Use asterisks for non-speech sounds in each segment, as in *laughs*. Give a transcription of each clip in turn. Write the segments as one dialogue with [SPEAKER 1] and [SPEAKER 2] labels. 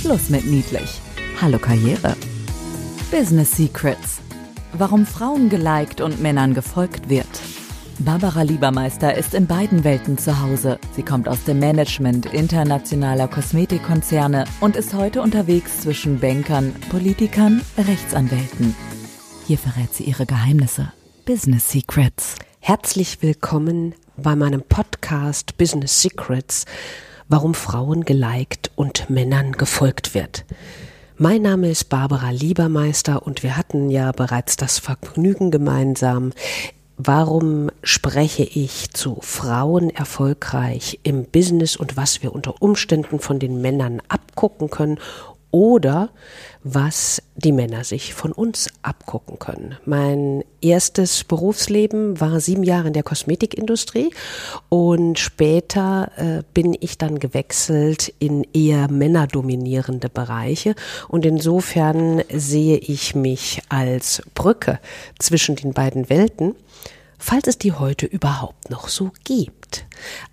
[SPEAKER 1] Schluss mit niedlich. Hallo Karriere. Business Secrets. Warum Frauen geliked und Männern gefolgt wird. Barbara Liebermeister ist in beiden Welten zu Hause. Sie kommt aus dem Management internationaler Kosmetikkonzerne und ist heute unterwegs zwischen Bankern, Politikern, Rechtsanwälten. Hier verrät sie ihre Geheimnisse. Business Secrets.
[SPEAKER 2] Herzlich willkommen bei meinem Podcast Business Secrets, warum Frauen geliked und Männern gefolgt wird. Mein Name ist Barbara Liebermeister und wir hatten ja bereits das Vergnügen gemeinsam. Warum spreche ich zu Frauen erfolgreich im Business und was wir unter Umständen von den Männern abgucken können oder was die Männer sich von uns abgucken können. Mein erstes Berufsleben war sieben Jahre in der Kosmetikindustrie und später äh, bin ich dann gewechselt in eher männerdominierende Bereiche und insofern sehe ich mich als Brücke zwischen den beiden Welten falls es die heute überhaupt noch so gibt.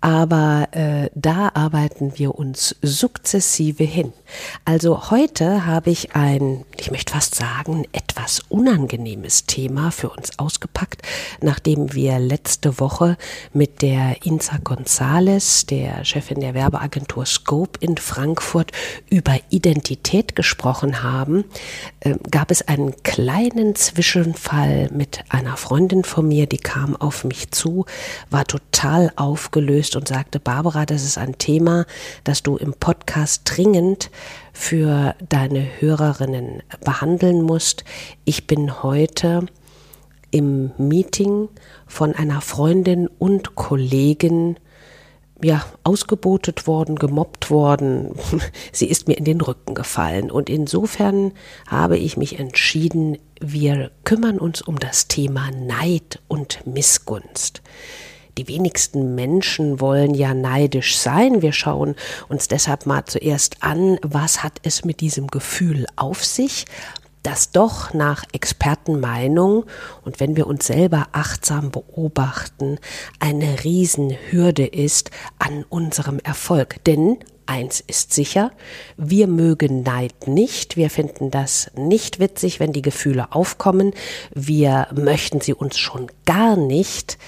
[SPEAKER 2] Aber äh, da arbeiten wir uns sukzessive hin. Also heute habe ich ein, ich möchte fast sagen, etwas unangenehmes Thema für uns ausgepackt, nachdem wir letzte Woche mit der Inza Gonzales, der Chefin der Werbeagentur Scope in Frankfurt, über Identität gesprochen haben, äh, gab es einen kleinen Zwischenfall mit einer Freundin von mir, die kam auf mich zu, war total aufgelöst und sagte, Barbara, das ist ein Thema, das du im Podcast dringend für deine Hörerinnen behandeln musst. Ich bin heute im Meeting von einer Freundin und Kollegin ja, ausgebotet worden, gemobbt worden. *laughs* Sie ist mir in den Rücken gefallen. Und insofern habe ich mich entschieden, wir kümmern uns um das Thema Neid und Missgunst. Die wenigsten Menschen wollen ja neidisch sein. Wir schauen uns deshalb mal zuerst an, was hat es mit diesem Gefühl auf sich, das doch nach Expertenmeinung und wenn wir uns selber achtsam beobachten, eine Riesenhürde ist an unserem Erfolg. Denn eins ist sicher, wir mögen Neid nicht, wir finden das nicht witzig, wenn die Gefühle aufkommen, wir möchten sie uns schon gar nicht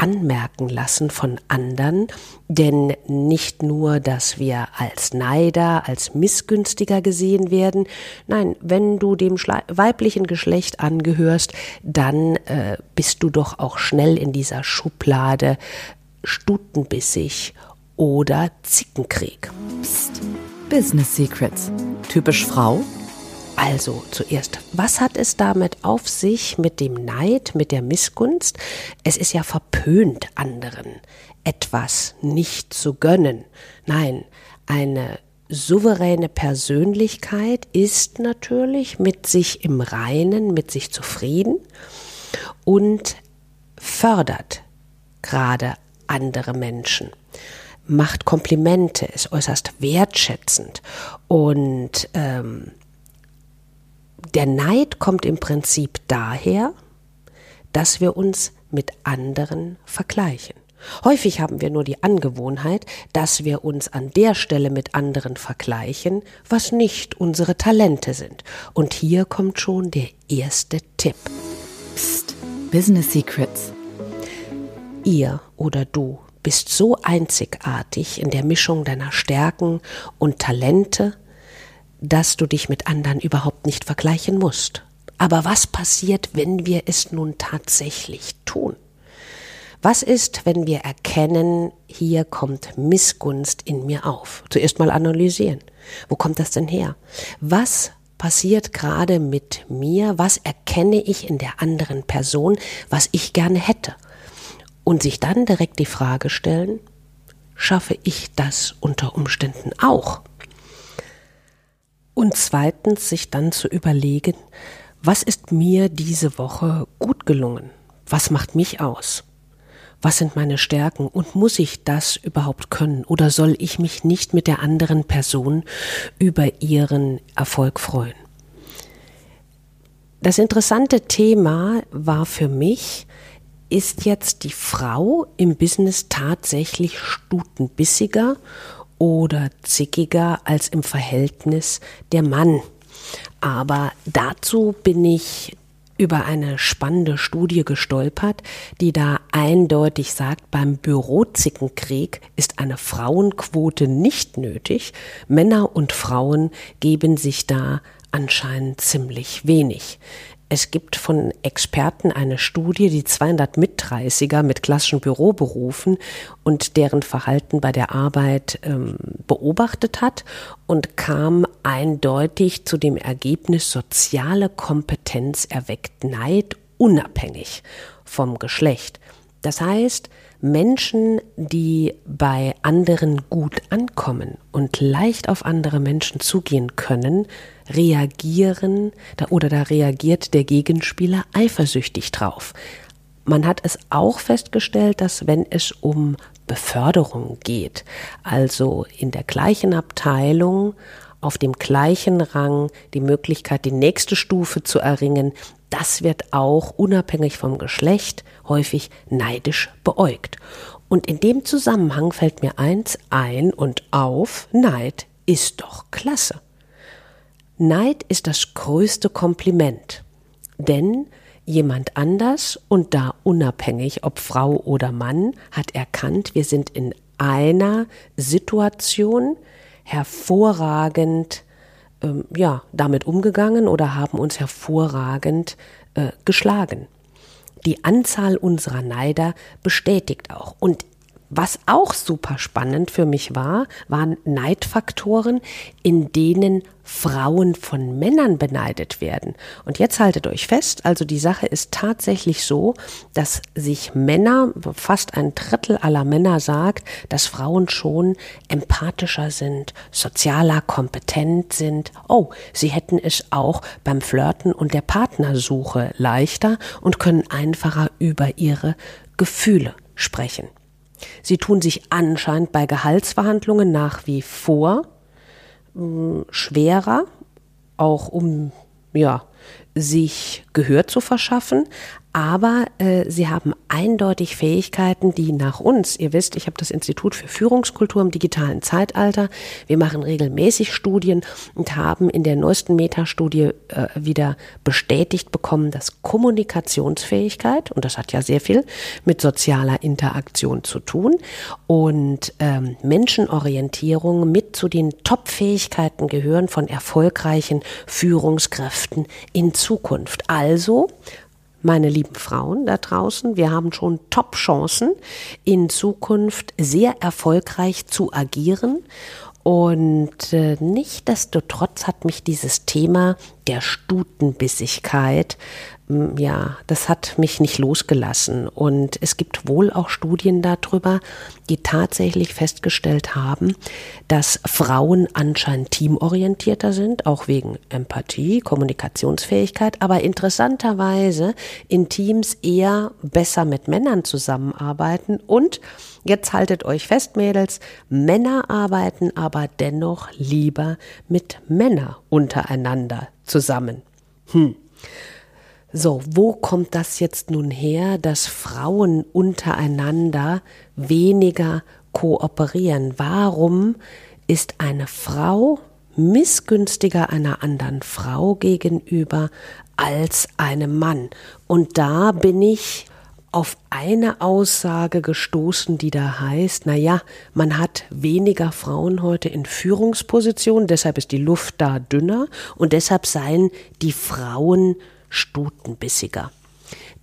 [SPEAKER 2] anmerken lassen von anderen, denn nicht nur, dass wir als Neider, als Missgünstiger gesehen werden, nein, wenn du dem weiblichen Geschlecht angehörst, dann äh, bist du doch auch schnell in dieser Schublade stutenbissig oder Zickenkrieg.
[SPEAKER 1] Psst. Business Secrets. Typisch Frau?
[SPEAKER 2] Also zuerst, was hat es damit auf sich mit dem Neid, mit der Missgunst? Es ist ja verpönt, anderen etwas nicht zu gönnen. Nein, eine souveräne Persönlichkeit ist natürlich mit sich im Reinen, mit sich zufrieden und fördert gerade andere Menschen macht Komplimente, ist äußerst wertschätzend und ähm, der Neid kommt im Prinzip daher, dass wir uns mit anderen vergleichen. Häufig haben wir nur die Angewohnheit, dass wir uns an der Stelle mit anderen vergleichen, was nicht unsere Talente sind. Und hier kommt schon der erste Tipp.
[SPEAKER 1] Psst, Business Secrets.
[SPEAKER 2] Ihr oder du bist so einzigartig in der Mischung deiner Stärken und Talente, dass du dich mit anderen überhaupt nicht vergleichen musst. Aber was passiert, wenn wir es nun tatsächlich tun? Was ist, wenn wir erkennen, hier kommt Missgunst in mir auf? Zuerst mal analysieren. Wo kommt das denn her? Was passiert gerade mit mir? Was erkenne ich in der anderen Person, was ich gerne hätte? Und sich dann direkt die Frage stellen, schaffe ich das unter Umständen auch? Und zweitens sich dann zu überlegen, was ist mir diese Woche gut gelungen? Was macht mich aus? Was sind meine Stärken und muss ich das überhaupt können oder soll ich mich nicht mit der anderen Person über ihren Erfolg freuen? Das interessante Thema war für mich, ist jetzt die Frau im Business tatsächlich stutenbissiger oder zickiger als im Verhältnis der Mann. Aber dazu bin ich über eine spannende Studie gestolpert, die da eindeutig sagt, beim Bürozickenkrieg ist eine Frauenquote nicht nötig. Männer und Frauen geben sich da anscheinend ziemlich wenig. Es gibt von Experten eine Studie, die 200 Mitdreißiger mit klassischen Büroberufen und deren Verhalten bei der Arbeit ähm, beobachtet hat und kam eindeutig zu dem Ergebnis, soziale Kompetenz erweckt Neid unabhängig vom Geschlecht. Das heißt, Menschen, die bei anderen gut ankommen und leicht auf andere Menschen zugehen können, reagieren oder da reagiert der Gegenspieler eifersüchtig drauf. Man hat es auch festgestellt, dass wenn es um Beförderung geht, also in der gleichen Abteilung auf dem gleichen Rang die Möglichkeit, die nächste Stufe zu erringen, das wird auch unabhängig vom Geschlecht häufig neidisch beäugt. Und in dem Zusammenhang fällt mir eins ein und auf, Neid ist doch klasse. Neid ist das größte Kompliment, denn jemand anders und da unabhängig, ob Frau oder Mann, hat erkannt, wir sind in einer Situation hervorragend ähm, ja, damit umgegangen oder haben uns hervorragend äh, geschlagen. Die Anzahl unserer Neider bestätigt auch. Und was auch super spannend für mich war, waren Neidfaktoren, in denen Frauen von Männern beneidet werden. Und jetzt haltet euch fest, also die Sache ist tatsächlich so, dass sich Männer, fast ein Drittel aller Männer sagt, dass Frauen schon empathischer sind, sozialer, kompetent sind. Oh, sie hätten es auch beim Flirten und der Partnersuche leichter und können einfacher über ihre Gefühle sprechen. Sie tun sich anscheinend bei Gehaltsverhandlungen nach wie vor mh, schwerer, auch um ja, sich Gehör zu verschaffen, aber äh, sie haben eindeutig Fähigkeiten, die nach uns, ihr wisst, ich habe das Institut für Führungskultur im digitalen Zeitalter, wir machen regelmäßig Studien und haben in der neuesten Metastudie äh, wieder bestätigt bekommen, dass Kommunikationsfähigkeit, und das hat ja sehr viel mit sozialer Interaktion zu tun, und ähm, Menschenorientierung mit zu den Top-Fähigkeiten gehören von erfolgreichen Führungskräften in Zukunft. Also meine lieben Frauen da draußen, wir haben schon Top-Chancen, in Zukunft sehr erfolgreich zu agieren. Und äh, nichtdestotrotz hat mich dieses Thema der Stutenbissigkeit ja, das hat mich nicht losgelassen. Und es gibt wohl auch Studien darüber, die tatsächlich festgestellt haben, dass Frauen anscheinend teamorientierter sind, auch wegen Empathie, Kommunikationsfähigkeit, aber interessanterweise in Teams eher besser mit Männern zusammenarbeiten. Und jetzt haltet euch fest, Mädels, Männer arbeiten aber dennoch lieber mit Männern untereinander zusammen. Hm. So, wo kommt das jetzt nun her, dass Frauen untereinander weniger kooperieren? Warum ist eine Frau missgünstiger einer anderen Frau gegenüber als einem Mann? Und da bin ich auf eine Aussage gestoßen, die da heißt, na ja, man hat weniger Frauen heute in Führungspositionen, deshalb ist die Luft da dünner und deshalb seien die Frauen stutenbissiger.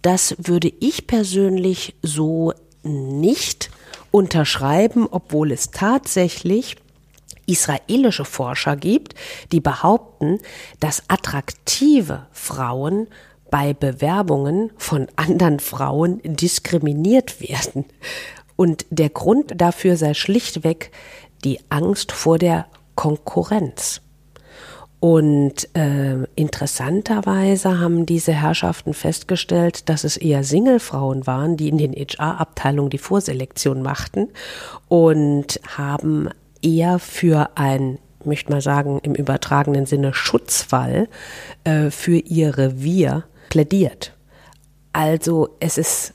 [SPEAKER 2] Das würde ich persönlich so nicht unterschreiben, obwohl es tatsächlich israelische Forscher gibt, die behaupten, dass attraktive Frauen bei Bewerbungen von anderen Frauen diskriminiert werden. Und der Grund dafür sei schlichtweg die Angst vor der Konkurrenz. Und äh, interessanterweise haben diese Herrschaften festgestellt, dass es eher Singlefrauen waren, die in den HR-Abteilungen die Vorselektion machten und haben eher für ein, möchte mal sagen, im übertragenen Sinne Schutzwall äh, für ihr Revier plädiert. Also es ist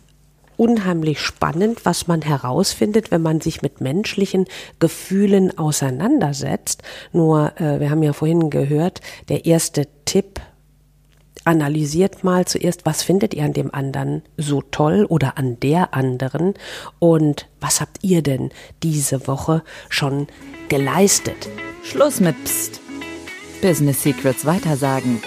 [SPEAKER 2] unheimlich spannend, was man herausfindet, wenn man sich mit menschlichen Gefühlen auseinandersetzt. Nur, äh, wir haben ja vorhin gehört, der erste Tipp, analysiert mal zuerst, was findet ihr an dem anderen so toll oder an der anderen und was habt ihr denn diese Woche schon geleistet?
[SPEAKER 1] Schluss mit Psst. Business Secrets weitersagen.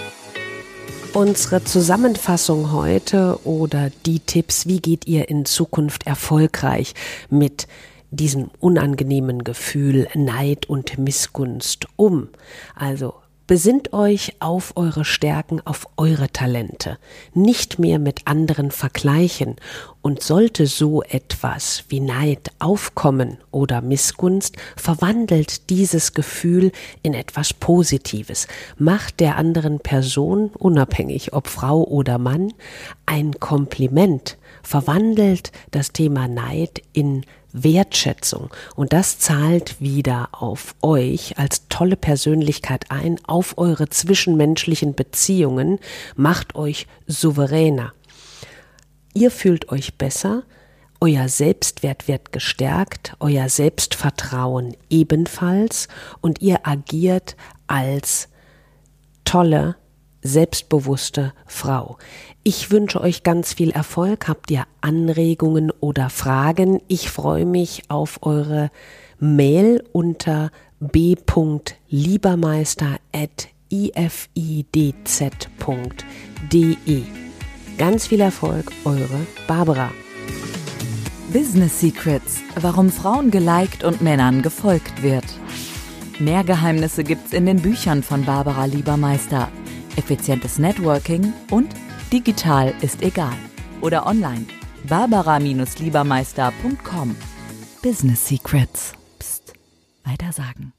[SPEAKER 2] Unsere Zusammenfassung heute oder die Tipps, wie geht ihr in Zukunft erfolgreich mit diesem unangenehmen Gefühl Neid und Missgunst um? Also Besinnt euch auf eure Stärken, auf eure Talente, nicht mehr mit anderen vergleichen, und sollte so etwas wie Neid aufkommen oder Missgunst, verwandelt dieses Gefühl in etwas Positives, macht der anderen Person, unabhängig ob Frau oder Mann, ein Kompliment, verwandelt das Thema Neid in Wertschätzung. Und das zahlt wieder auf euch als tolle Persönlichkeit ein, auf eure zwischenmenschlichen Beziehungen, macht euch souveräner. Ihr fühlt euch besser, euer Selbstwert wird gestärkt, euer Selbstvertrauen ebenfalls und ihr agiert als tolle, selbstbewusste Frau. Ich wünsche euch ganz viel Erfolg. Habt ihr Anregungen oder Fragen? Ich freue mich auf eure Mail unter b.liebermeister.ifidz.de. Ganz viel Erfolg, eure Barbara.
[SPEAKER 1] Business Secrets, warum Frauen geliked und Männern gefolgt wird. Mehr Geheimnisse gibt's in den Büchern von Barbara Liebermeister. Effizientes Networking und Digital ist egal. Oder online. Barbara-Liebermeister.com. Business Secrets. Psst. Weiter sagen.